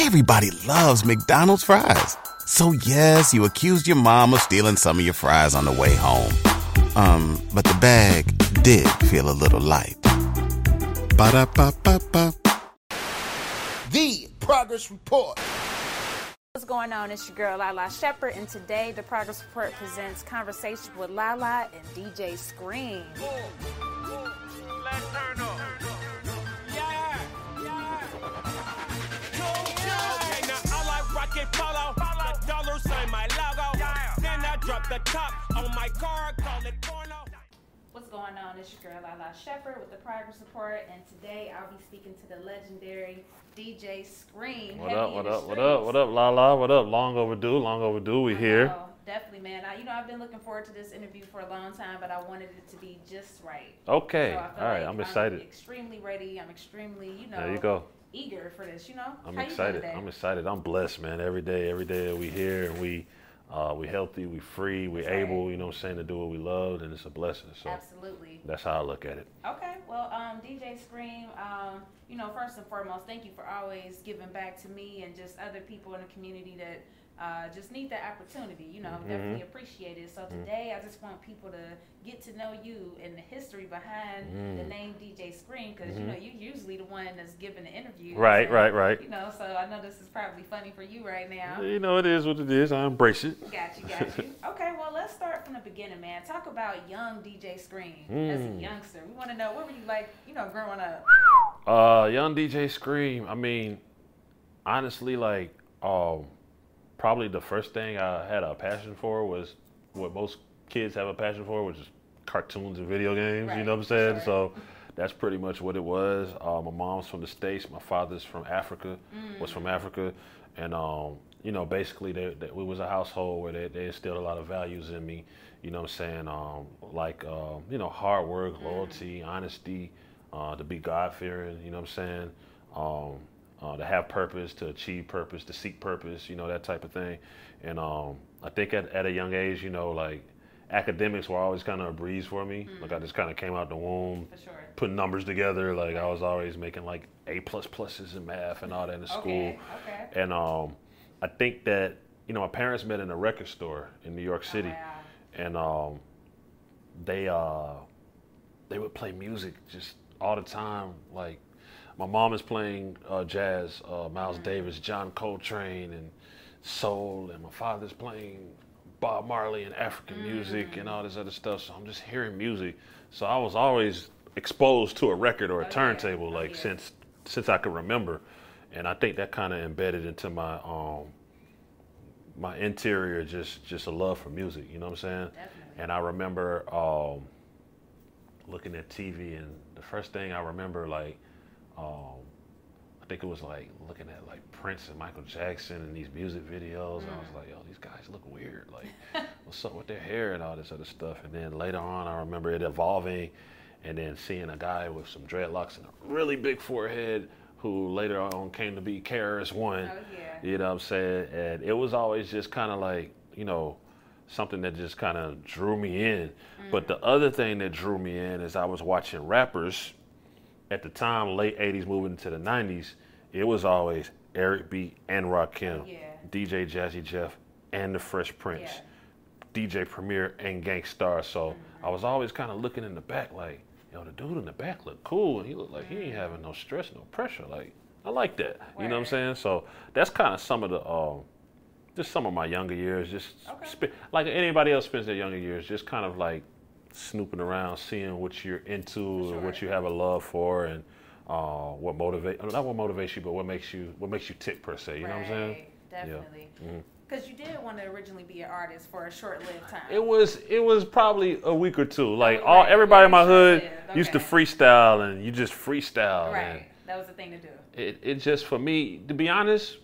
Everybody loves McDonald's fries. So yes, you accused your mom of stealing some of your fries on the way home. Um, but the bag did feel a little light. Ba-da-ba-ba-ba. The Progress Report. What's going on? It's your girl Lalaa Shepard, and today the Progress Report presents conversation with Lala and DJ Scream. Let's turn I like rocket polo. The dollar sign my logo. Oh. Then I drop the top on my car, call it porno. What's going on? It's your girl Lalaa Shepard with the Progress Report, and today I'll be speaking to the legendary DJ Scream. What Heavy up? What up? What up? What up, La La? What up? Long overdue. Long overdue. We I here. know, definitely, man. I, you know, I've been looking forward to this interview for a long time, but I wanted it to be just right. Okay. So I All feel right. like I'm excited. extremely ready. I'm extremely, you know, There you go. Eager for this. You know, I'm How excited. I'm excited. I'm blessed, man. Every day, every day that we here and we, uh, we healthy, we free, we right. able. You know, what I'm saying to do what we love, and it's a blessing. So Absolutely. that's how I look at it. Okay, well, um, DJ Scream, um, you know, first and foremost, thank you for always giving back to me and just other people in the community that uh, just need that opportunity. You know, Mm-hmm. definitely appreciate it. So today, I just want people to get to know you and the history behind Mm. the name DJ Scream because you know you're usually the one that's giving the interview. Mm-hmm. Right, right, right. You know, so I know this is probably funny for you right now. You know, it is what it is. I embrace it. Got you, got you. Okay, well, let's start from the beginning, man. Talk about young DJ Scream as a Mm. youngster. We want to know what were you like, you know, growing up? Uh, young DJ Scream. I mean, honestly, like, um, probably the first thing I had a passion for was what most kids have a passion for, which is cartoons and video games. you know what I'm saying? sure. So that's pretty much what it was. Uh, my mom's from the states. My father's from Africa. Was Mm. from Africa, and um, you know, basically, they, they, we was a household where they, they instilled a lot of values in me. You know what I'm saying? Um, like, um, you know, hard work, loyalty, honesty, uh, to be God fearing. You know what I'm saying? Um, uh, to have purpose, to achieve purpose, to seek purpose. You know that type of thing. And um, I think at, at a young age, you know, like academics were always kind of a breeze for me. Like I just kind of came out the womb, sure. putting numbers together. Like I was always making like A plus pluses in math and all that in school. Okay, okay. And um, I think that you know my parents met in a record store in New York City, wow. and um, they uh, they would play music just all the time. Like my mom is playing uh, jazz, uh, Miles Davis, John Coltrane, and soul, and my father's playing Bob Marley and African music and all this other stuff. So I'm just hearing music. So I was always exposed to a record or a yeah. turntable Oh, like since since I could remember, and I think that kind of embedded into my um my interior just just a love for music. You know what I'm saying? Definitely. And I remember um, looking at TV, and the first thing I remember, like, um, I think it was like looking at like Prince and Michael Jackson and these music videos. And I was like, yo, these guys look weird. Like, what's up with their hair and all this other stuff? And then later on, I remember it evolving, and then seeing a guy with some dreadlocks and a really big forehead. Who later on came to be KRS One, Oh, yeah. you know what I'm saying? And it was always just kind of like, you know, something that just kind of drew me in. But the other thing that drew me in is I was watching rappers at the time, late 80s, moving into the 90s. It was always Eric B. and Rakim, Yeah. DJ Jazzy Jeff, and the Fresh Prince, Yeah. DJ Premier, and Gang Starr. So I was always kind of looking in the back like, yo, the dude in the back looked cool, and he looked like he ain't having no stress, no pressure. Like, I like that. You know what I'm saying? So that's kind of some of the, um, just some of my younger years. Just Okay. sp- like anybody else spends their younger years, just kind of like snooping around, seeing what you're into, For or what you have a love for, and uh, what motivate not what motivates you, but what makes you what makes you tick per se. You know what I'm saying? Right, Definitely. Because you did want to originally be an artist for a short-lived time. It was it was probably a week or two. Like Oh, all right. everybody in my hood short-lived. used to freestyle, and you just freestyle. right. And That was the thing to do. it, it just for me, to be honest,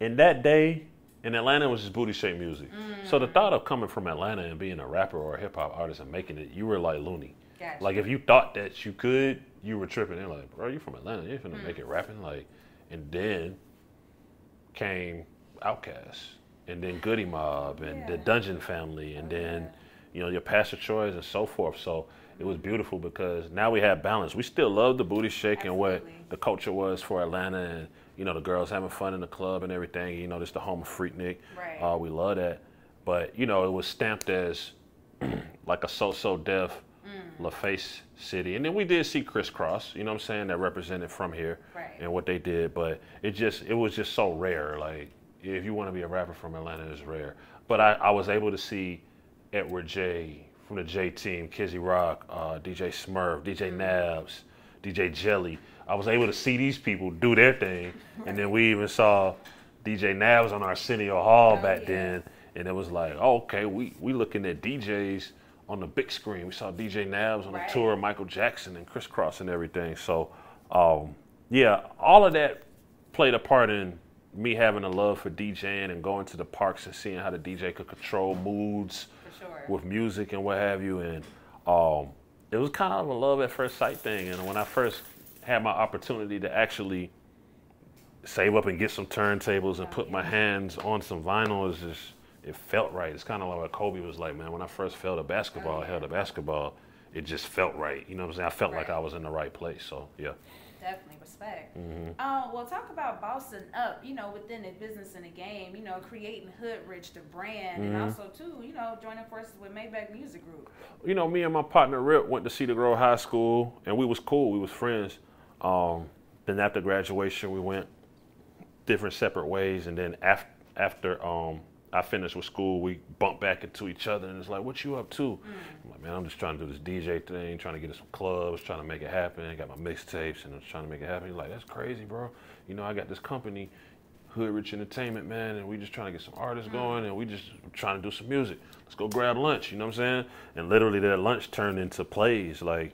in that day in Atlanta was just booty shaped music. So Mm. the thought of coming from Atlanta and being a rapper or a hip hop artist and making it, you were like loony. Gotcha. Like if you thought that you could, you were tripping. They're like, bro, you from Atlanta, you ain't finna Mm. make it rapping. Like, and then came Outkast, and then Goodie Mob, and the Dungeon Family, and then you know your Pastor Troy's and so forth. So it was beautiful because now we had balance. We still love the booty shake and what the culture was for Atlanta and you know the girls having fun in the club and everything. You know, this the home of Freaknik. Right. Uh, we love that, but you know it was stamped as like a So So Def Mm. LaFace city, and then we did see Kris Kross. You know what I'm saying? That represented from here Right. and what they did, but it just it was just so rare. Like if you want to be a rapper from Atlanta, it's rare. But I, I was able to see Edward J from the J Team, Kizzy Rock, uh, DJ Smurf, DJ Nabs, DJ Jelly. I was able to see these people do their thing, and then we even saw DJ Nabs on Arsenio Hall Oh, back yeah. then, and it was like, oh, okay, we we looking at DJs on the big screen. We saw DJ Nabs on Right. the tour of Michael Jackson and Kris Kross and everything. So, um, yeah, all of that played a part in me having a love for DJing and going to the parks and seeing how the DJ could control moods For sure. with music and what have you. And um, it was kind of a love at first sight thing. And when I first had my opportunity to actually save up and get some turntables and oh, put my hands on some vinyl, it's just it felt right. It's kind of like what Kobe was like, man. When I first felt a basketball, held a basketball, it just felt right. You know what I'm saying? I felt like I was in the right place. So yeah. Definitely respect. Mm-hmm. Um, well, talk about bossing up, you know, within the business and the game, you know, creating Hood Rich, the brand, and Mm-hmm. also, too, you know, joining forces with Maybach Music Group. you know, me and my partner Rip went to Cedar Grove High School, and we was cool. We was friends. Um, then after graduation, we went different separate ways, and then after after um, I finished with school, we bumped back into each other, and it's like, "What you up to?" I'm like, "Man, I'm just trying to do this DJ thing, trying to get to some clubs, trying to make it happen. I got my mixtapes, and I was trying to make it happen." He's like, "That's crazy, bro. You know, I got this company." Hood Rich Entertainment, man, and we just trying to get some artists going, and we just trying to do some music. Let's go grab lunch, you know what I'm saying? And literally, that lunch turned into plays, like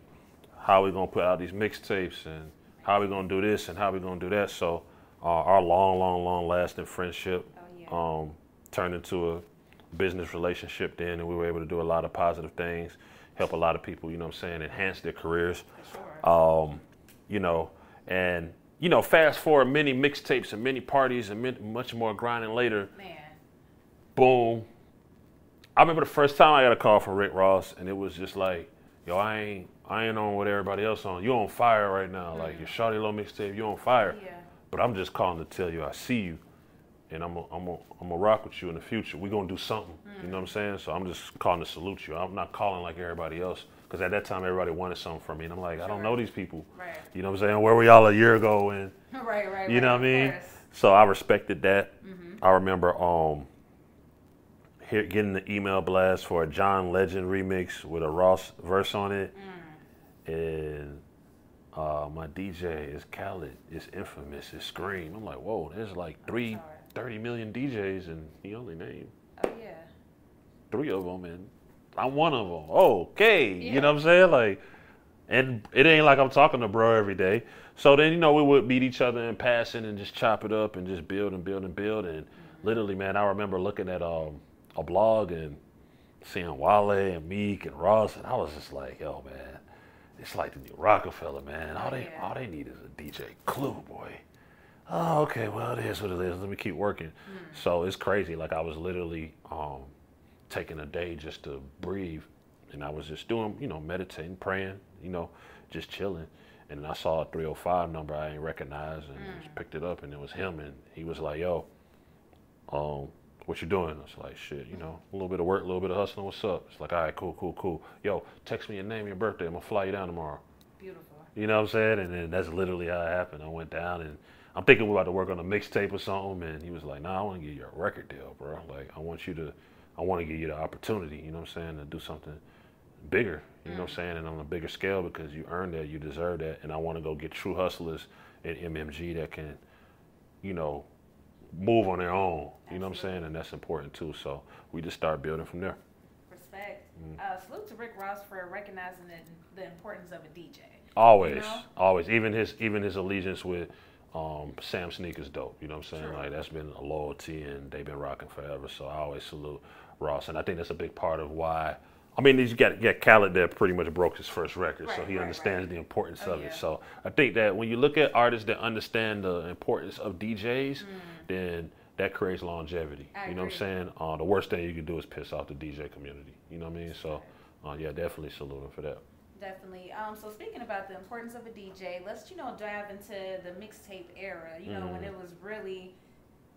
how we gonna put out these mixtapes, and how we gonna do this, and how we gonna do that. So, uh, our long, long, long lasting friendship Oh, yeah. um, turned into a business relationship then, and we were able to do a lot of positive things, help a lot of people, you know what I'm saying, enhance their careers sure. um, you know, and you know, fast forward many mixtapes and many parties and many, much more grinding later. Man. Boom. I remember the first time I got a call from Rick Ross, and it was just like, "Yo, I ain't, I ain't on what everybody else on. You on fire right now. Like your Shawty Lo mixtape, you on fire. Yeah. But I'm just calling to tell you I see you, and I'm, i I'm, i I'm gonna rock with you in the future. We gonna do something. You know what I'm saying? So I'm just calling to salute you. I'm not calling like everybody else, because at that time everybody wanted something from me, and I'm like, I don't know these people. Right. You know what I'm saying? Where were y'all a year ago? And right, right, you know right, what I mean? course. So I respected that. I remember um hear, getting the email blast for a John Legend remix with a Ross verse on it, and uh, my DJ is Khaled. It's infamous. It's Scream. I'm like, whoa, there's like three. 30 million DJs, and he only named Oh, yeah. three of them, and I'm one of them. Okay, Yeah. you know what I'm saying? Like, and it ain't like I'm talking to bro every day. So then, you know, we would meet each other in passing and just chop it up and just build and build and build. And literally, man, I remember looking at um, a blog and seeing Wale and Meek and Ross, and I was just like, yo, man, it's like the new Rockefeller, man. All Oh, they yeah. all they need is a DJ Clue, boy. Oh, okay, well, it is what it is. Let me keep working. So it's crazy. Like I was literally um, taking a day just to breathe, and I was just doing, you know, meditating, praying, you know, just chilling. And I saw a 305 number I ain't recognized, and just picked it up, and it was him. And he was like, "Yo, um, what you doing?" I was like, "Shit, you know, a little bit of work, a little bit of hustling. What's up?" It's like, "All right, cool, cool, cool. Yo, text me your name, your birthday. I'm gonna fly you down tomorrow." Beautiful. You know what I'm saying? And then that's literally how it happened. I went down and I'm thinking we're about to work on a mixtape or something. And he was like, nah, I want to give you a record deal, bro. Like, I want you to, I want to give you the opportunity, you know what I'm saying, to do something bigger, you know what I'm saying, and on a bigger scale because you earned that, you deserve that. And I want to go get true hustlers in MMG that can, you know, move on their own, you know what I'm saying? And that's important too. So we just start building from there. Respect. Mm. Uh, salute to Rick Ross for recognizing the, the importance of a DJ. Always, know? always. Even his even his allegiance with um, Sam Sneakers dope. You know what I'm saying? True. Like that's been a loyalty, and they've been rocking forever. So I always salute Ross, and I think that's a big part of why. I mean, you got got Khaled that pretty much broke his first record, so he right, understands right. the importance Oh, of yeah. it. So I think that when you look at artists that understand the importance of DJs, then that creates longevity. Mm. I you know what I'm saying? Uh, the worst thing you can do is piss off the DJ community. You know what I mean? So uh, yeah, definitely salute him for that. Definitely. Um, so speaking about the importance of a DJ, let's you know dive into the mixtape era. You know when Mhm. it was really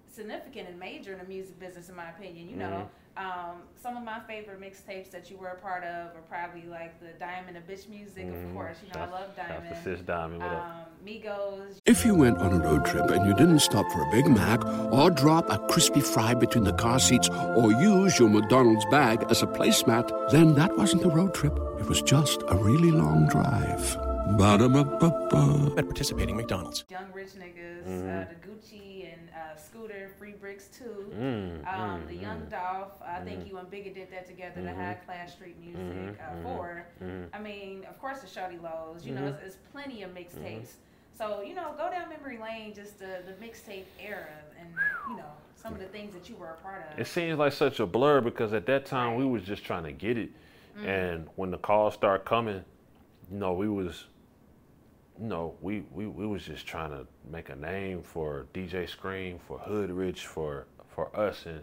significant and major in the music business, in my opinion. You know, um, some of my favorite mixtapes that you were a part of are probably like the Diamond and Bitch music, Mhm. of course. You know, I love Shouts Diamond. to Sis Diamond. What up? Um, Migos. If you went on a road trip and you didn't stop for a Big Mac or drop a crispy fry between the car seats or use your McDonald's bag as a placemat, then that wasn't a road trip. It was just a really long drive. Ba-da-ba-ba-ba. At participating McDonald's. Young Rich Niggas, Mm-hmm. uh, the Gucci and uh, Scooter, Free Bricks too. Mm, um, mm, the Young mm. Dolph, I think you and Biggie did that together. The High Class Street Music uh, 4 I mean, of course, the Shawty Lows. You know, it's, it's plenty of mixtapes. So you know, go down memory lane, just the the mixtape era, and you know some of the things that you were a part of. It seems like such a blur because at that time we was just trying to get it, and when the calls start coming, you know, we was, you know, we, we, we was just trying to make a name for DJ Scream, for Hood Rich, for for us, and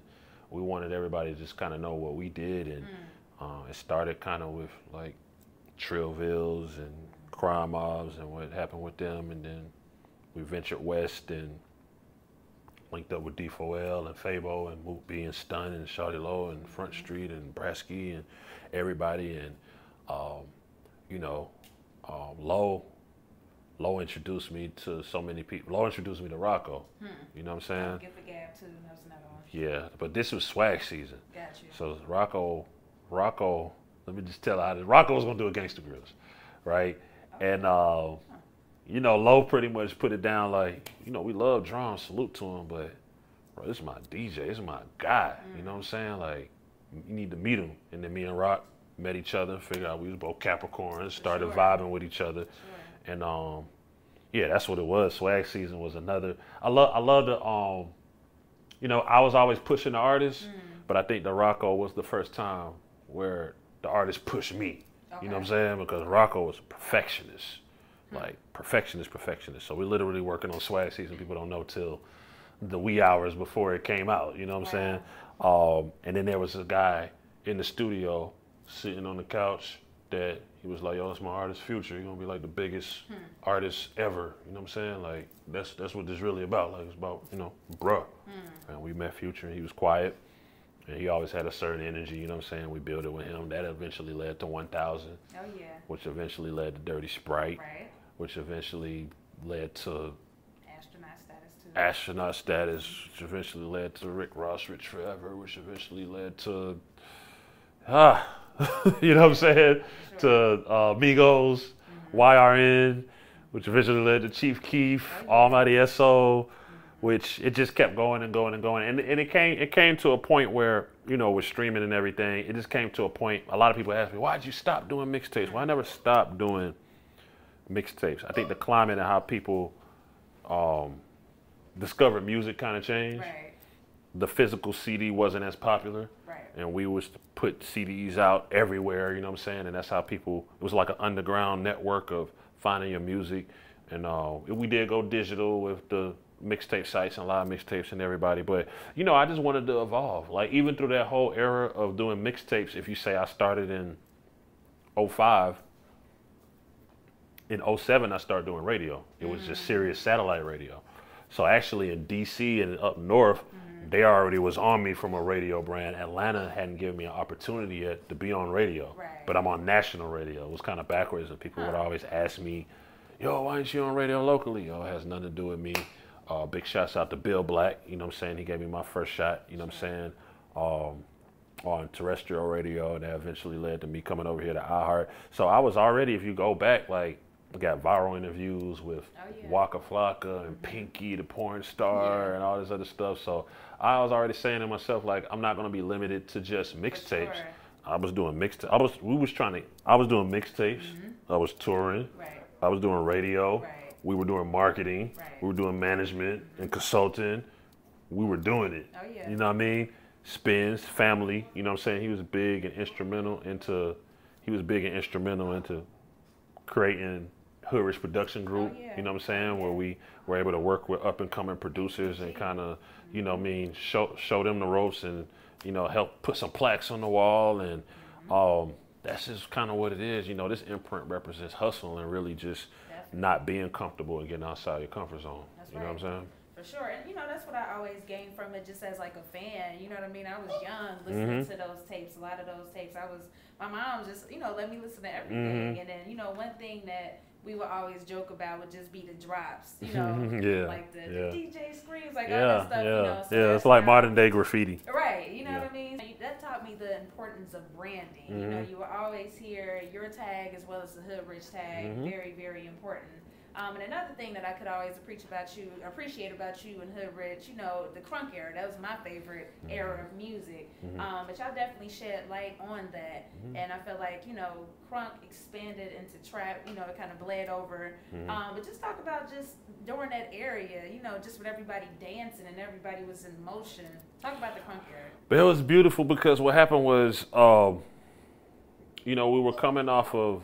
we wanted everybody to just kind of know what we did, and uh, it started kind of with like Trillvilles and crime mobs and what happened with them, and then we ventured west and linked up with D4L and Fabo and Mook B and Stun and Shawty Lo and Front Street and Brasky and everybody and um, you know um, Low Low introduced me to so many people. Low introduced me to Rocko. You know what I'm saying? Get the gab too. That was another one. Yeah, but this was swag season. Got you. So Rocko, Rocko, let me just tell how this. Rocko was gonna do a Gangsta Grillz, right? And uh, you know, Low pretty much put it down like, you know, we love Drum, salute to him, but bro, this is my DJ, this is my guy. You know what I'm saying? Like, you need to meet him. And then me and Rock met each other, and figured out we was both Capricorns, started Sure. vibing with each other, and um, yeah, that's what it was. Swag season was another. I love, I love the um, you know, I was always pushing the artist, but I think the Rocko was the first time where the artist pushed me. You know what I'm saying? Because Rocko was a perfectionist, like perfectionist, perfectionist. So we're literally working on swag season. People don't know till the wee hours before it came out. You know what I'm saying? Um, and then there was a guy in the studio sitting on the couch that he was like, "Yo, that's my artist future. You're gonna be like the biggest artist ever." You know what I'm saying? Like that's that's what this really about. Like it's about you know, bruh. And we met Future, and he was quiet, and he always had a certain energy. You know what I'm saying? We built it with him. That eventually led to 1,000, Oh yeah. which eventually led to Dirty Sprite, Right. which eventually led to Astronaut status too. astronaut status, which eventually led to Rick Ross, Rich Forever, which eventually led to ah, you know what I'm saying? To uh, Migos, YRN, which originally led to Chief Keef, Almighty SO, which it just kept going and going and going, and and it came it came to a point where you know with streaming and everything, it just came to a point. A lot of people ask me, why did you stop doing mixtapes? Well, I never stopped doing mixtapes. I think the climate and how people um, discovered music kind of changed. Right. The physical CD wasn't as popular. And we was to put CDs out everywhere. You know what I'm saying? And that's how people. It was like an underground network of finding your music, and uh, we did go digital with the mixtape sites and live mixtapes and everybody. But you know, I just wanted to evolve. Like even through that whole era of doing mixtapes. If you say I started in 05 in 07 I started doing radio. It was just Sirius satellite radio. So actually in DC and up north, they already was on me from a radio brand. Atlanta hadn't given me an opportunity yet to be on radio. Right. But I'm on national radio. It was kind of backwards and people would always ask me, yo, why ain't you on radio locally? Yo, it has nothing to do with me. Uh, big shouts out to Bill Black. You know what I'm saying? He gave me my first shot. You know what I'm saying? Um, on terrestrial radio, and that eventually led to me coming over here to iHeart. So I was already, if you go back, like I got viral interviews with Oh, yeah. Waka Flocka and Pinky, the porn star, and all this other stuff. So I was already saying to myself, like, I'm not gonna be limited to just mixtapes. sure. I was doing mixtapes. I was, we was trying to, I was doing mixtapes. I was touring. Mm-hmm. Right. I was doing radio. Right. We were doing marketing. Right. We were doing management and consulting. We were doing it. Oh, yeah. You know what I mean? Spins, family. You know what I'm saying? He was big and instrumental into. He was big and instrumental into creating Hood Rich Production Group. Oh, yeah. You know what I'm saying? Where we were able to work with up and coming producers and kind of, you know, I mean, show show them the ropes and you know help put some plaques on the wall and. Um, that's just kind of what it is. You know, this imprint represents hustle and really just Definitely. not being comfortable and getting outside your comfort zone. That's you know what I'm saying? For sure. And you know, that's what I always gained from it just as like a fan. You know what I mean? I was young listening Mm-hmm. to those tapes, a lot of those tapes. I was my mom just, you know, let me listen to Mm-hmm. everything. And then, you know, one thing that we would always joke about would just be the drops, you know, Yeah, like the, yeah. the DJ screams, like all Yeah, that stuff, yeah, you know. So yeah. It's like modern day graffiti. Right, you know Yeah. what I mean? That taught me the importance of branding. You Mm-hmm. know, you will always hear your tag as well as the Hood Rich tag. Mm-hmm. Very, very important. Um, and another thing that I could always appreciate about you, appreciate about you and Hood Rich, you know, the crunk era. That was my favorite Mm-hmm. era of music. Um, but y'all definitely shed light on that. Mm-hmm. And I feel like you know, crunk expanded into trap. You know, it kind of bled over. Mm-hmm. Um, but just talk about just during that area. You know, just with everybody dancing and everybody was in motion. Talk about the crunk era. But it was beautiful because what happened was, um, you know, we were coming off of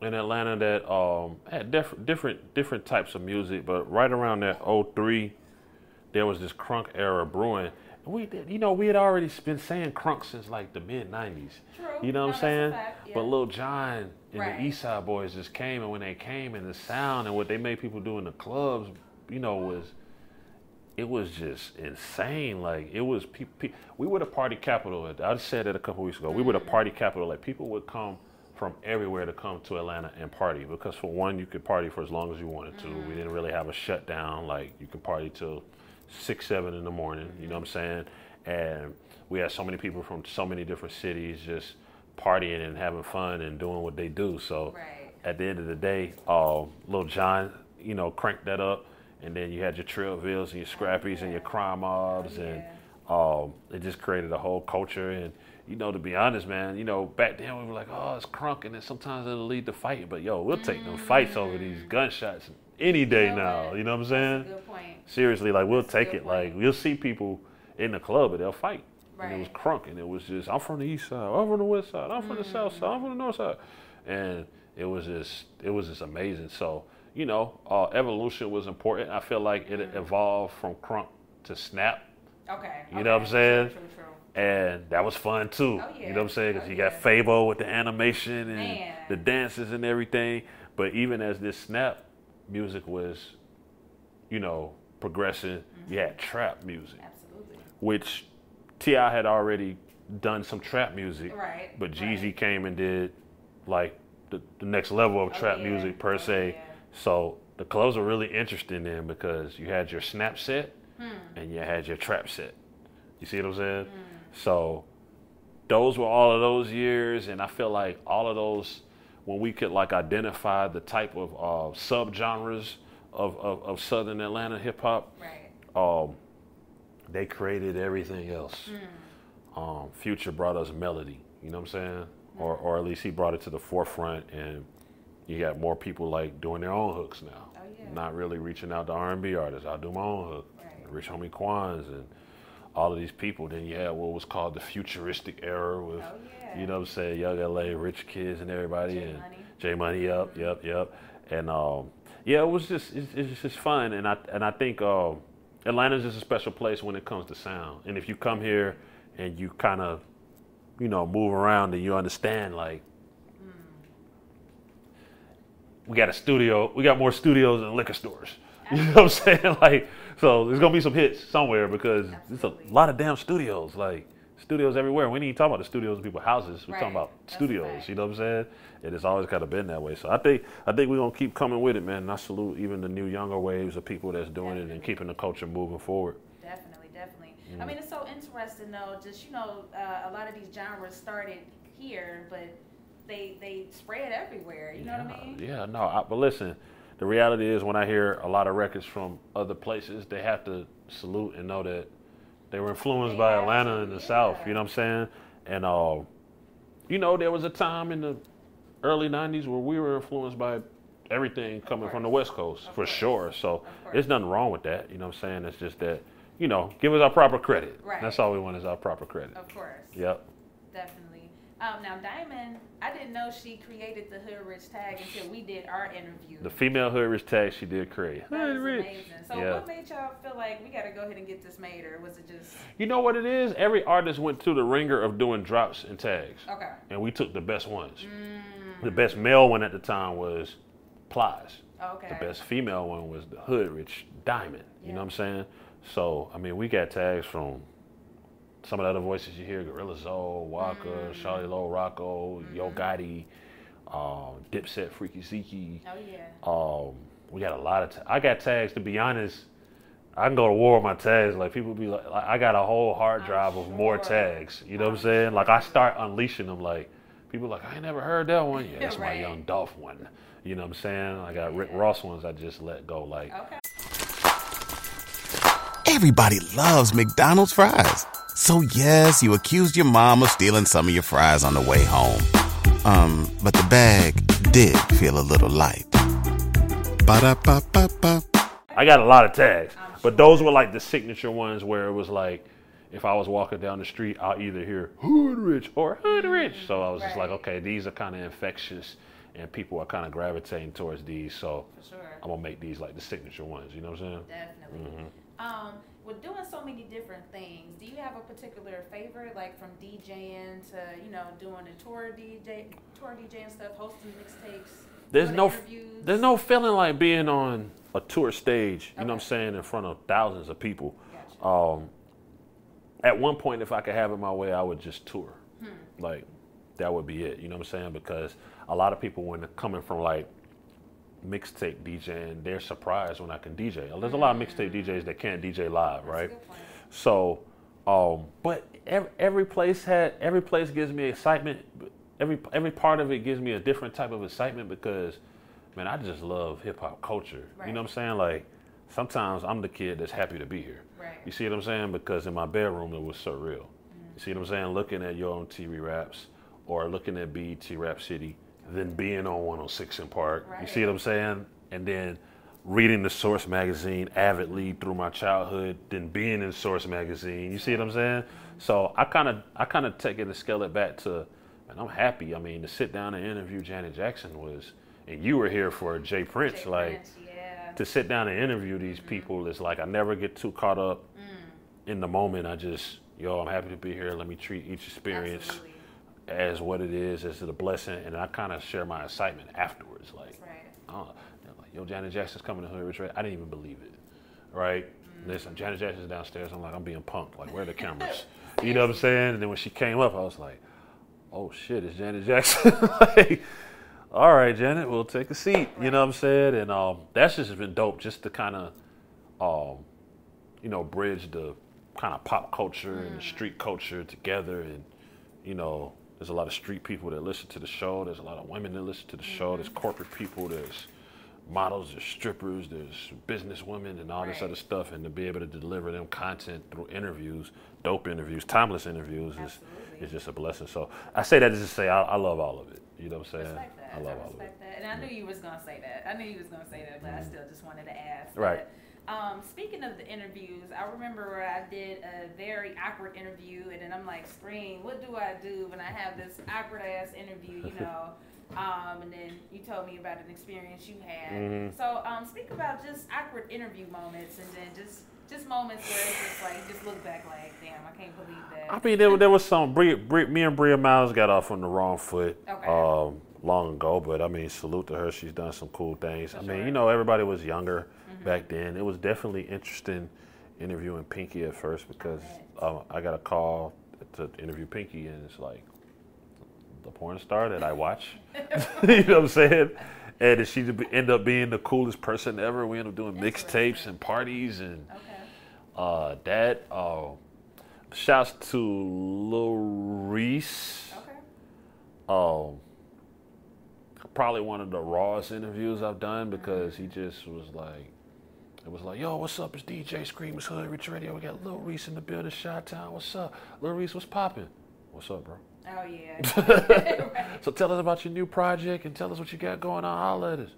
in Atlanta that um, had different different different types of music, but right around that 03, there was this crunk era brewing. And we did, you know, we had already been saying crunk since like the mid 90s. True. You know No, what I'm saying? fact, yeah. But Lil Jon and Right. the East Side Boyz just came, and when they came, and the sound and what they made people do in the clubs, you know, was it was just insane. Like it was, pe- pe- we were the party capital. I just said that a couple weeks ago. We were the party capital. Like people would come from everywhere to come to Atlanta and party because for one, you could party for as long as you wanted to. We didn't really have a shutdown. Like you could party till six, seven in the morning. You know what I'm saying? And we had so many people from so many different cities just partying and having fun and doing what they do. So Right. at the end of the day, uh, Lil Jon, you know, cranked that up, and then you had your Trillvilles and your Scrappies and your crime mobs, and um, it just created a whole culture. And you know, to be honest, man, you know, back then we were like, oh, it's crunk, and then sometimes it'll lead to fighting. But yo, we'll take them fights over these gunshots any day now. You know what I'm saying? good point. Seriously, like we'll That's take it. Like point. you'll see people in the club, and they'll fight. And it was crunk, and it was just I'm from the east side, I'm from the west side, I'm from the south Mm. side, I'm from the north side, and it was just it was just amazing. So you know, uh, evolution was important. I feel like it Mm. evolved from crunk to snap, Okay. You know what I'm saying? True, true, true. And that was fun too. Oh, yeah. You know what I'm saying? Because Oh, you got yeah. Fabo with the animation and Man. the dances and everything. But even as this snap music was, you know, progressing, you had trap music, Absolutely. which T.I. had already done some trap music. Right, But Jeezy right. came and did like the, the next level of Oh, trap yeah. music per Oh, se. So the clothes were really interesting then because you had your snap set Hmm. and you had your trap set. You see what I'm saying? Hmm. So those were all of those years, and I feel like all of those when we could like identify the type of uh, subgenres of, of, of Southern Atlanta hip hop, Right. um, they created everything else. Hmm. Um, Future brought us melody, you know what I'm saying? Hmm. Or, or at least he brought it to the forefront, and you got more people like doing their own hooks now. Oh, yeah. Not really reaching out to R&B artists. I'll do my own hook. Right. Rich Homie Quans and all of these people. Then you had what was called the futuristic era with, Oh, yeah. you know what I'm saying, Young LA, Rich Kidz and everybody. J and Money. J Money, yep, yep, yep. And um, yeah, it was just it's, it's just fun, and I and I think um, Atlanta's just a special place when it comes to sound. And if you come here and you kind of, you know, move around and you understand like. We got a studio. We got more studios than liquor stores. You know what I'm saying? Like, so there's gonna be some hits somewhere because it's a lot of damn studios. Like, studios everywhere. We ain't even talking about the studios in people's houses. We're talking about That's studios. fact. You know what I'm saying? And it's always kind of been that way. So I think I think we're gonna keep coming with it, man. And I salute even the new younger waves of people that's doing it and keeping the culture moving forward. Definitely, definitely. Mm. I mean, it's so interesting though. Just you know, uh, a lot of these genres started here, but they they spread everywhere. You know what I mean? yeah, no. I, but listen, the reality is when I hear a lot of records from other places, they have to salute and know that they were influenced by Atlanta and the South. You know what I'm saying? And uh, you know, there was a time in the early '90s where we were influenced by everything coming from the West Coast Of for course. sure. So there's nothing wrong with that. You know what I'm saying? It's just that you know, give us our proper credit. Right. That's all we want is our proper credit. Of course. Yep. Definitely. Um, now Diamond, I didn't know she created the Hood Rich tag until we did our interview. The female Hood Rich tag she did create. that Hood is Rich. amazing. So Yeah. what made y'all feel like we got to go ahead and get this made, or was it just You know what it is? Every artist went through the ringer of doing drops and tags. okay? And we took the best ones. Mm. The best male one at the time was Plies. Okay. The best female one was the Hood Rich Diamond. Yeah. You know what I'm saying? So, I mean, we got tags from some of the other voices you hear Gorilla Zoe, Waka, Mm. Shawty Lo, Rocko, Yo Mm-hmm. Gotti, um, Dipset, Freaky Zeke. Oh yeah. Um, we got a lot of. Ta- I got tags. To be honest, I can go to war with my tags. Like people be like, like, I got a whole hard I'm drive of more tags. You know what I'm I'm saying? Like I start unleashing them. Like people like I ain't never heard that one. Yeah, that's my Young Dolph one. You know what I'm saying? I got Rick Ross ones. I just let go. Like Okay. Everybody loves McDonald's fries. So yes, you accused your mom of stealing some of your fries on the way home. Um, but the bag did feel a little light. Ba-da-ba-ba-ba. I got a lot of tags, but those were like the signature ones where it was like. If I was walking down the street, I'll either hear Hood Rich or Hood Rich. So I was just like, okay, these are kind of infectious, and people are kind of gravitating towards these. So For sure. I'm gonna make these like the signature ones. You know what I'm saying? Definitely. Mm-hmm. Um, with doing so many different things, do you have a particular favorite, like from DJing to you know doing the tour DJ, tour DJing stuff, hosting mixtapes? There's no, interviews? there's no feeling like being on a tour stage. You know what I'm saying in front of thousands of people. Gotcha. Um, at one point, if I could have it my way, I would just tour. Hmm. Like that would be it. You know what I'm saying? Because a lot of people when they're coming from like mixtape DJing, they're surprised when I can DJ. There's a lot of mixtape DJs that can't DJ live, right? So, um, but every, every place had every place gives me excitement. Every every part of it gives me a different type of excitement because, man, I just love hip hop culture. You know what I'm saying? Like sometimes I'm the kid that's happy to be here. Right. You see what I'm saying? Because in my bedroom it was surreal. You see what I'm saying? Looking at your own TV raps or looking at BET Rap City, then being on 106 in Park. You see what I'm saying? And then reading the Source magazine avidly through my childhood, then being in Source magazine. You see what I'm saying? So I kind of I kind of take it and scale it back to, and I'm happy. I mean, to sit down and interview Janet Jackson was, and you were here for J. Prince, Jay like Prince, yeah. to sit down and interview these people is like I never get too caught up Mm. in the moment. I just, yo, I'm happy to be here. Let me treat each experience Absolutely. As what it is, as a blessing, and I kind of share my excitement afterwards. Like, right. oh, like, yo, Janet Jackson's coming to Hood Rich. I didn't even believe it, right? Mm. Listen, Janet Jackson's downstairs. I'm like, I'm being punked. Like, where are the cameras? you know what I'm saying? And then when she came up, I was like, oh shit, it's Janet Jackson. like, all right, Janet, we'll take a seat. You know what I'm saying? And um, that's just been dope, just to kind of, um, you know, bridge the kind of pop culture and the street culture together. And you know, there's a lot of street people that listen to the show. There's a lot of women that listen to the show. There's corporate people. There's models. There's strippers. There's business women and all this Right. other stuff. And to be able to deliver them content through interviews, dope interviews, timeless interviews, is is just a blessing. So I say that just to say I, I love all of it. You know what I'm saying? Respect that. I love all of it. that. And I knew you was gonna say that. I knew you was gonna say that, but I still just wanted to ask. Mm-hmm. Right. But, um, speaking of the interviews, I remember where I did a very awkward interview, and then I'm like, "Scream, what do I do when I have this awkward ass interview?" You know. Um, and then you told me about an experience you had. Mhm. So, um, speak about just awkward interview moments, and then just just moments where it's just like, just look back like, damn, I can't believe that. I mean, there, there was some. Bria, Bria, me and Bria Myles got off on the wrong foot Okay. um, long ago, but I mean, salute to her. She's done some cool things. I mean, sure. Mm-hmm. you know, everybody was younger back then. It was definitely interesting interviewing Pinky at first because uh, I got a call to interview Pinky, and it's like the porn star that I watch. you know what I'm saying? And she end up being the coolest person ever. We end up doing mixtapes and parties and okay. uh, that. Uh, shouts to Lil Reese. Okay. Um, probably one of the rawest interviews I've done because he just was like, it was like, yo, what's up? It's DJ Screamers Hood Rich Radio. We got Lil Reese in the building, Shot Town. What's up? Lil Reese, what's popping? What's up, bro? Oh yeah. right. So tell us about your new project and tell us what you got going on. Holla at us.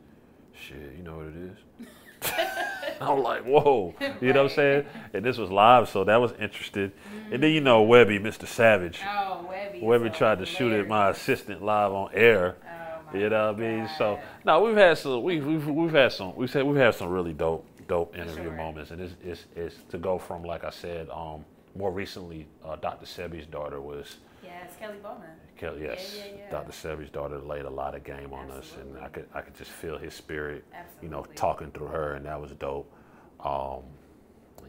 Shit, you know what it is. I'm like, whoa. You know what I'm saying? And this was live, so that was interesting. And then you know mm-hmm. Webbie, Mr. Savage. Oh, Webbie. Whoever tried to shoot at my assistant live on air. Oh, my You know what I mean? So God. no, we've had some we've we've, we've had some we've said we've had some really dope dope interview Sure. moments, and it's, it's it's to go from like I said, um, more recently, uh, Dr. Sebi's daughter was Yes, Kelly Bowman. Kelly. Yes, yeah, yeah. Dr. Sebi's daughter laid a lot of game on us, and I could I could just feel his spirit, you know, talking through her, and that was dope. Um,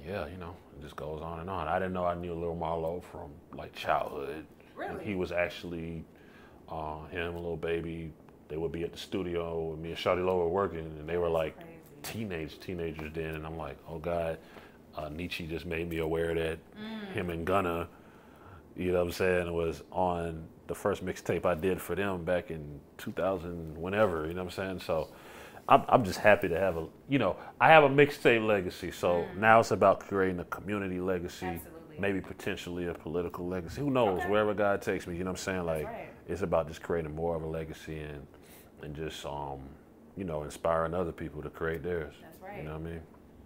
yeah, you know, it just goes on and on. I didn't know I knew Lil Marlo from like childhood. And Really? he was actually uh, him, a little baby. They would be at the studio, and me and Shawty Lo were working, and they were like. Teenage teenagers then, and I'm like, oh God, uh, Nietzsche just made me aware that Mm. him and Gunna, you know what I'm saying, was on the first mixtape I did for them back in 2000, whenever, you know what I'm saying? So I'm, I'm just happy to have a, you know, I have a mixtape legacy. So now it's about creating a community legacy, Mm. Absolutely. maybe potentially a political legacy. Who knows? Okay. Wherever God takes me, you know what I'm saying? Like, right. it's about just creating more of a legacy and, and just, um, you know, inspiring other people to create theirs. That's right. You know what I mean?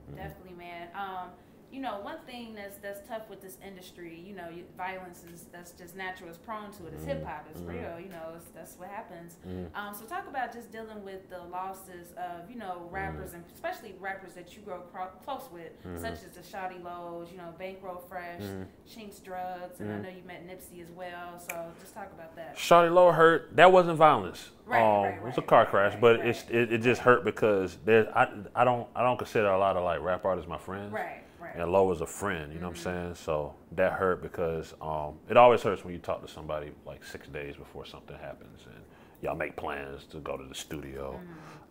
Mm-hmm. Definitely, man. Um, you know, one thing that's that's tough with this industry, you know, violence is that's just natural. It's prone to it. It's hip hop. It's mm-hmm. real. You know, it's, that's what happens. Mm-hmm. Um, so talk about just dealing with the losses of you know rappers and especially rappers that you grow cro- close with, such as the Shawty Lows, you know, Bankroll Fresh, Chinx Drugz, and I know you met Nipsey as well. So just talk about that. Shawty Lo hurt. That wasn't violence. Right, um, right, it was a car crash, right, but right. it's it, it just hurt because there. I I don't I don't consider a lot of like rap artists my friends. Right, right. And Low is a friend. You know what I'm saying? So that hurt because um, it always hurts when you talk to somebody like six days before something happens and y'all make plans to go to the studio.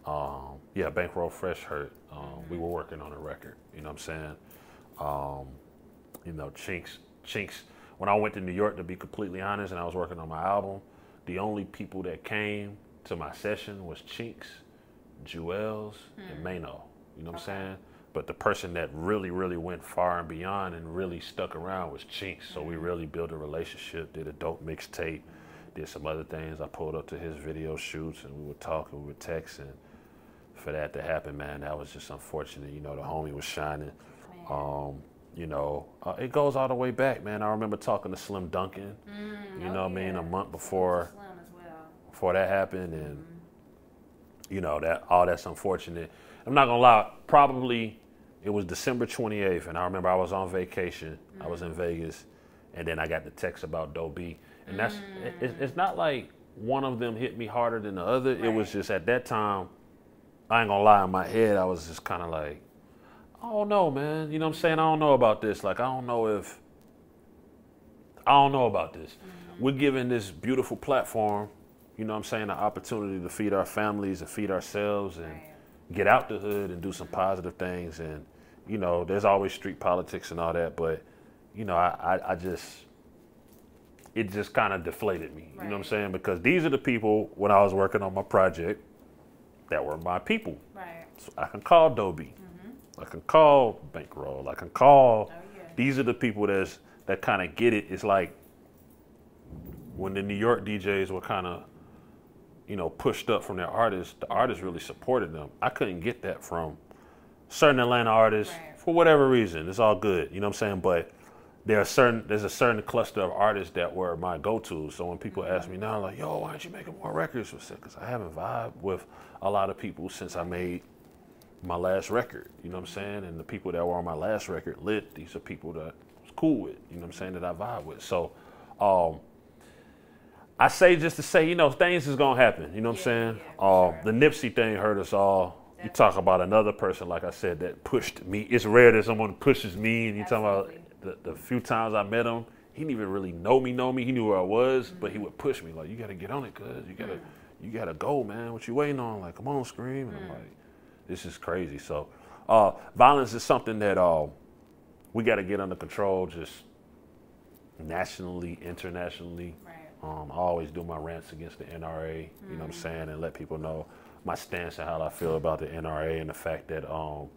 Um, yeah, Bankroll Fresh hurt. Um, We were working on a record. You know what I'm saying? Um, you know, Chinx, Chinx. When I went to New York, to be completely honest, and I was working on my album, the only people that came to my session was Chinx, Jewels, and Mano. You know what I'm saying? But the person that really, really went far and beyond and really stuck around was Chinx. So we really built a relationship, did a dope mixtape, did some other things. I pulled up to his video shoots and we were talking, we would text. And for that to happen, man, that was just unfortunate. You know, the homie was shining. Um, you know, uh, it goes all the way back, man. I remember talking to Slim Dunkin, you know what I mean, a month before Slim as well. Before that happened, and you know that all that's unfortunate. I'm not gonna lie, probably it was December 28th, and I remember I was on vacation. I was in mm. Vegas, and then I got the text about Doe B, and that's it, it's- mm. it's not like one of them hit me harder than the other. It was just at that time, I ain't gonna lie, in my head I was just kind of like, I don't know, man. You know what I'm saying? I don't know about this. Like I don't know if I don't know about this. Mm-hmm. We're given this beautiful platform, you know what I'm saying, the opportunity to feed our families and feed ourselves and get out the hood and do some positive things. And, you know, there's always street politics and all that, but, you know, I, I, I just, it just kind of deflated me. You know what I'm saying? Because these are the people, when I was working on my project, that were my people. Right. So I can call Doe B. Mm-hmm. I can call Bankroll. I can call. Oh, yeah. These are the people that's that kind of get it. It's like when the New York DJs were kind of, you know, pushed up from their artists. The artists really supported them. I couldn't get that from certain Atlanta artists Right. for whatever reason. It's all good. You know what I'm saying? But there are certain there's a certain cluster of artists that were my go-tos. So when people ask me now, like, "Yo, why aren't you making more records?" I said, "Cause I haven't vibed with a lot of people since I made my last record. You know what I'm saying? And the people that were on my last record, lit. These are people that I was cool with. You know what I'm saying? That I vibe with. So, um, I say just to say, you know, things is gonna happen. You know what Yeah, I'm saying? yeah, um, sure. The Nipsey thing hurt us all. You talk about another person, like I said, that pushed me. It's rare that someone pushes me, and you talking about the, the few times I met him, he didn't even really know me, know me. He knew where I was, but Mm-hmm. he would push me like, "You got to get on it, cuz you got to, Mm. you got to go, man. What you waiting on? Like, come on, scream." And I'm Mm. like, "This is crazy." So, uh, violence is something that uh, we got to get under control, just nationally, internationally. Right. Um, I always do my rants against the NRA, you know what I'm saying, and let people know my stance and how I feel about the NRA and the fact that, um,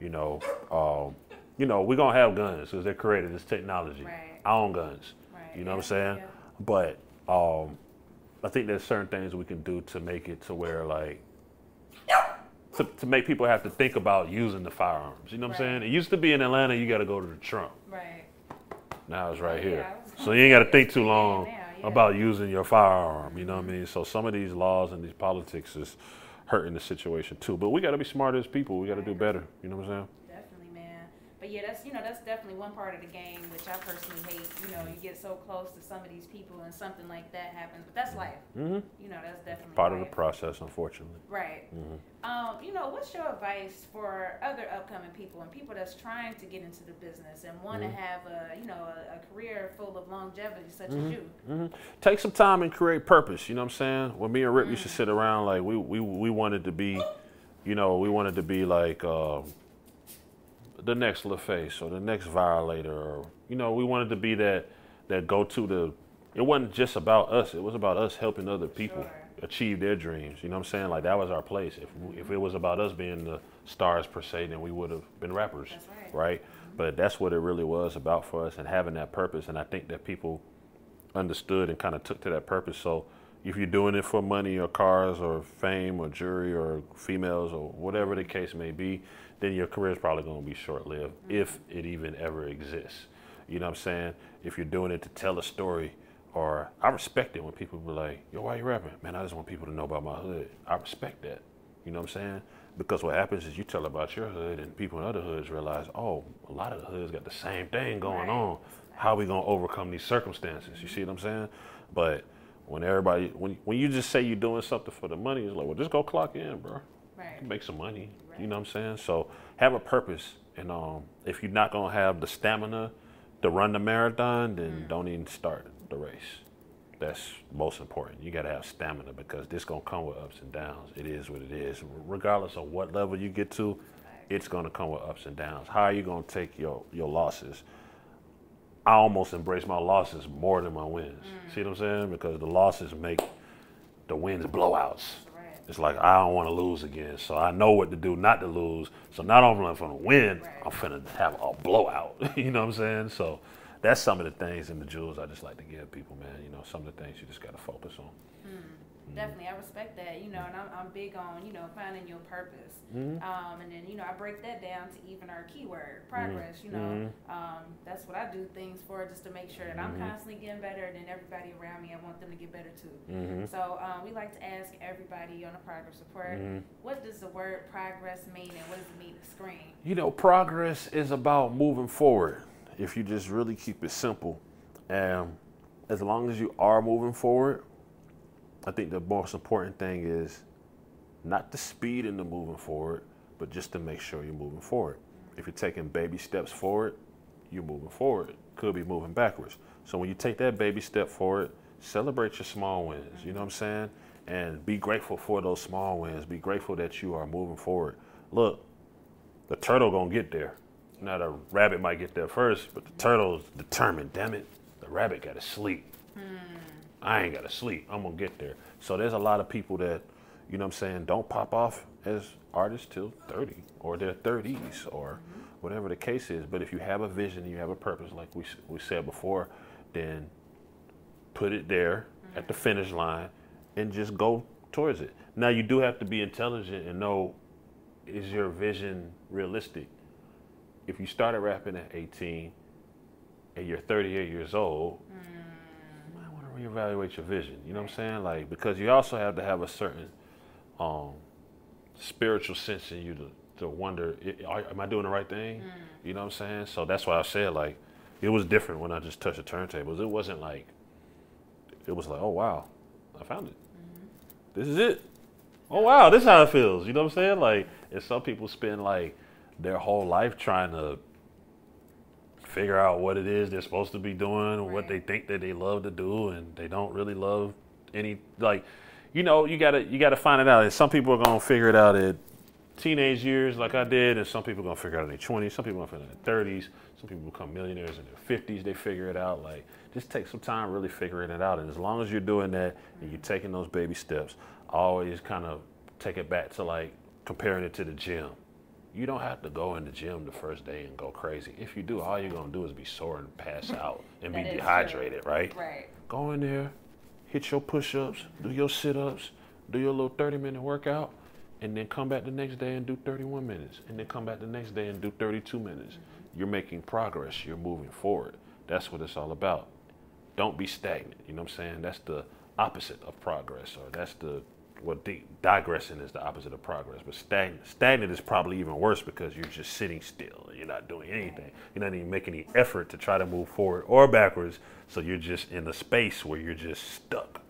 you know, um, you know, we're gonna have guns because they created this technology. Right. I own guns. Right, You know what I'm saying? yeah. But um, I think there's certain things we can do to make it to where like to, to make people have to think about using the firearms. You know what I'm saying? It used to be in Atlanta, you got to go to the Trump. Right. Now it's right Yeah, here, so you ain't got to think too long. About using your firearm. You know what I mean? So some of these laws and these politics is hurting the situation too. But we got to be smarter as people. We got to do better. You know what I'm saying? But yeah, that's you know that's definitely one part of the game which I personally hate. You know, you get so close to some of these people and something like that happens, but that's life. Mm-hmm. You know, that's definitely Part of the process, unfortunately. Right. Mm-hmm. Um, you know, what's your advice for other upcoming people and people that's trying to get into the business and want to Mm-hmm. have a you know a, a career full of longevity such Mm-hmm. as you? take some time and create purpose. You know what I'm saying? When me and Rip used to sit around, like we we we wanted to be, you know, we wanted to be like uh, the next LaFace or the next Violator, or you know, we wanted to be that that go to the. It wasn't just about us. It was about us helping other people Sure. achieve their dreams. You know what I'm saying? Like that was our place. If if it was about us being the stars per se, then we would have been rappers, That's right. right? But that's what it really was about for us and having that purpose. And I think that people understood and kind of took to that purpose. So if you're doing it for money or cars or fame or jury or females or whatever the case may be, then your career is probably going to be short lived mm-hmm. if it even ever exists. You know what I'm saying? If you're doing it to tell a story, or I respect it when people be like, yo, why you rapping? Man, I just want people to know about my hood. I respect that. You know what I'm saying? Because what happens is you tell about your hood and people in other hoods realize, oh, a lot of the hoods got the same thing going Right. on. How we gonna overcome these circumstances? You see what I'm saying? But when everybody, when when you just say you're doing something for the money, it's like, well, just go clock in, bro. Right. Make some money. You know what I'm saying? So have a purpose, and um, if you're not gonna have the stamina to run the marathon, then don't even start the race. That's most important. You got to have stamina because this gonna come with ups and downs. It is what it is. Regardless of what level you get to, it's gonna come with ups and downs. How are you gonna take your your losses? I almost embrace my losses more than my wins. See what I'm saying? Because the losses make the wins blowouts. It's like I don't want to lose again, so I know what to do not to lose. So not only am I going to win, Right. I'm finna have a blowout. you know what I'm saying? So that's some of the things in the jewels I just like to give people, man. You know, some of the things you just got to focus on. Hmm. Definitely, I respect that. You know, and I'm, I'm big on you know finding your purpose. Mm-hmm. Um, and then you know I break that down to even our keyword progress. Mm-hmm. You know, um, that's what I do things for just to make sure that Mm-hmm. I'm constantly getting better, and then everybody around me, I want them to get better too. Mm-hmm. So um, we like to ask everybody on the progress report, what does the word progress mean, and what does it mean to Scream? You know, progress is about moving forward. If you just really keep it simple, and as long as you are moving forward, I think the most important thing is not the speed in the moving forward, but just to make sure you're moving forward. If you're taking baby steps forward, you're moving forward. Could be moving backwards. So when you take that baby step forward, celebrate your small wins. You know what I'm saying? And be grateful for those small wins. Be grateful that you are moving forward. Look, the turtle gonna get there. Now the rabbit might get there first, but the turtle's determined. Damn it, the rabbit gotta sleep. Hmm. I ain't gotta sleep. I'm gonna get there. So there's a lot of people that, you know what I'm saying, don't pop off as artists till 30 or their 30s or whatever the case is. But if you have a vision and you have a purpose, like we, we said before, then put it there at the finish line and just go towards it. Now you do have to be intelligent and know is your vision realistic? If you started rapping at 18 and you're 38 years old, to reevaluate your vision. You know what I'm saying? Like because you also have to have a certain um, spiritual sense in you to, to wonder, are, am I doing the right thing? You know what I'm saying? So that's why I said like it was different when I just touched the turntables. It wasn't like it was like, oh wow, I found it. This is it. Oh wow, this is how it feels. You know what I'm saying? Like, and some people spend like their whole life trying to figure out what it is they're supposed to be doing and what they think that they love to do, and they don't really love any like, you know, you gotta you gotta find it out. And some people are gonna figure it out at teenage years, like I did, and some people are gonna figure it out in their 20s. Some people are gonna figure it out in their 30s. Some people become millionaires in their 50s. They figure it out. Like, just take some time really figuring it out. And as long as you're doing that and you're taking those baby steps, always kind of take it back to like comparing it to the gym. You don't have to go in the gym the first day and go crazy. If you do, all you're gonna do is be sore and pass out and be is true. dehydrated, right? Right. Go in there, hit your push-ups, do your sit-ups, do your little 30-minute workout, and then come back the next day and do 31 minutes, and then come back the next day and do 32 minutes. Mm-hmm. You're making progress. You're moving forward. That's what it's all about. don't be stagnant. You know what I'm saying? That's the opposite of progress, or that's the di- digressing is the opposite of progress. But stagnant, stagnant is probably even worse because you're just sitting still. You're not doing anything. You're not even making any effort to try to move forward or backwards. So you're just in a space where you're just stuck.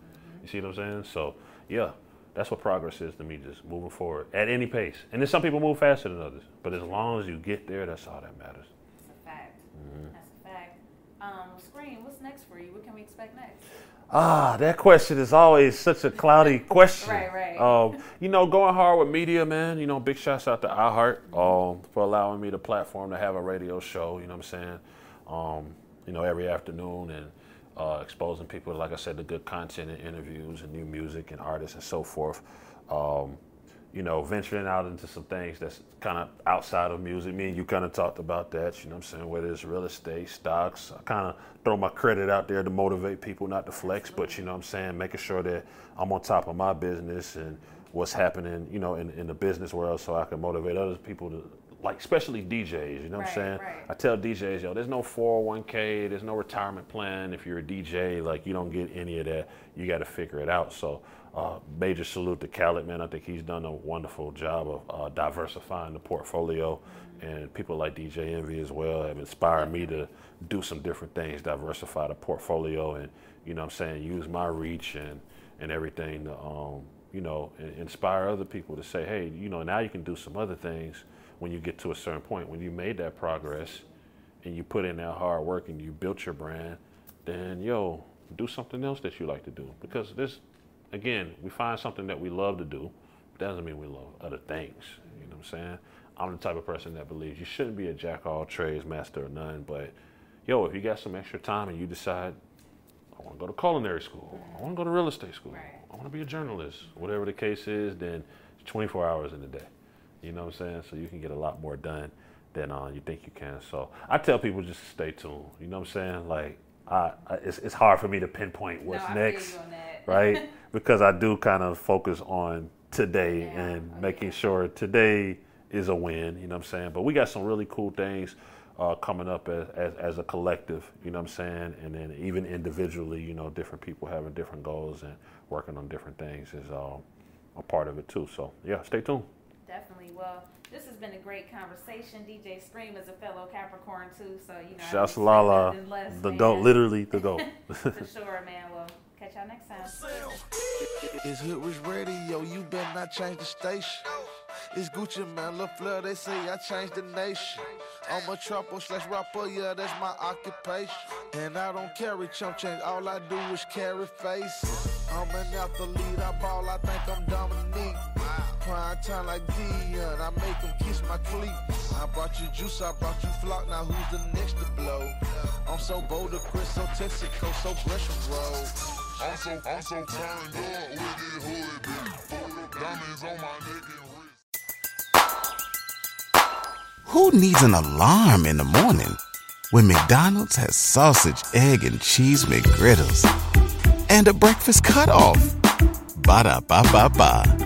You see what I'm saying? So yeah, that's what progress is to me. Just moving forward at any pace. And then some people move faster than others. But as long as you get there, that's all that matters. That's a fact. That's a fact. Um, what's next for you? What can we expect next? Ah, that question is always such a cloudy question. Right, right. Um, you know, going hard with media, man. You know, big shouts out to iHeart um, for allowing me the platform to have a radio show. You know what I'm saying? Um, you know, every afternoon and uh, exposing people, like I said, to good content and interviews and new music and artists and so forth. You know, venturing out into some things that's kind of outside of music. Me and you kind of talked about that, you know I'm saying? Whether it's real estate, stocks, I kind of throw my credit out there to motivate people not to flex, but you know what I'm saying? Making sure that I'm on top of my business and what's happening, you know, in, in the business world so I can motivate other people to, like, especially DJs, you know what I'm saying? right. I tell DJs, yo, there's no 401k, there's no retirement plan. If you're a DJ, like, you don't get any of that. You got to figure it out. So, uh, major salute to Khaled, man. I think he's done a wonderful job of uh, diversifying the portfolio. And people like DJ Envy as well have inspired me to do some different things, diversify the portfolio, and, you know what I'm saying, use my reach and, and everything to, um, you know, inspire other people to say, hey, you know, now you can do some other things when you get to a certain point. When you made that progress and you put in that hard work and you built your brand, then yo, do something else that you like to do. Because this, again, we find something that we love to do. That doesn't mean we love other things. You know what I'm saying? I'm the type of person that believes you shouldn't be a jack of all trades, master of none. But yo, if you got some extra time and you decide, I want to go to culinary school, I want to go to real estate school. I want to be a journalist, whatever the case is, then it's 24 hours in a day. You know what I'm saying? So you can get a lot more done than uh, you think you can. So I tell people just to stay tuned. You know what I'm saying? Like, I, I it's, it's hard for me to pinpoint what's no, next you on that. right? because I do kind of focus on today Yeah, and oh, making sure today is a win. You know what I'm saying? But we got some really cool things uh, coming up as, as as a collective. You know what I'm saying? And then even individually, you know, different people having different goals and working on different things is uh, a part of it too. So yeah, stay tuned. Definitely. Well, this has been a great conversation. DJ Scream is a fellow Capricorn too, so you know. I Shouts to Lalaa, less, the man. goat, literally the goat. For sure, man. Well, catch y'all next time. It's Hood Rich Radio, you better not change the station. It's Gucci Mane, La Flare, they say I changed the nation. I'm a trapper slash rapper, yeah, that's my occupation. And I don't carry chump change, all I do is carry face. I'm an athlete, I ball, I think I'm Dominique. Prime time like Deion, I make them kiss my cleat. I brought you juice, I brought you Flocka, now who's the next to blow? I'm so bold, Chris, so Texaco, so Road. I'm so, I'm so turned up with hood, bitch. Diamonds on my neck and wrist. Who needs an alarm in the morning when McDonald's has sausage, egg, and cheese McGriddles and a breakfast cutoff? Ba da ba ba ba.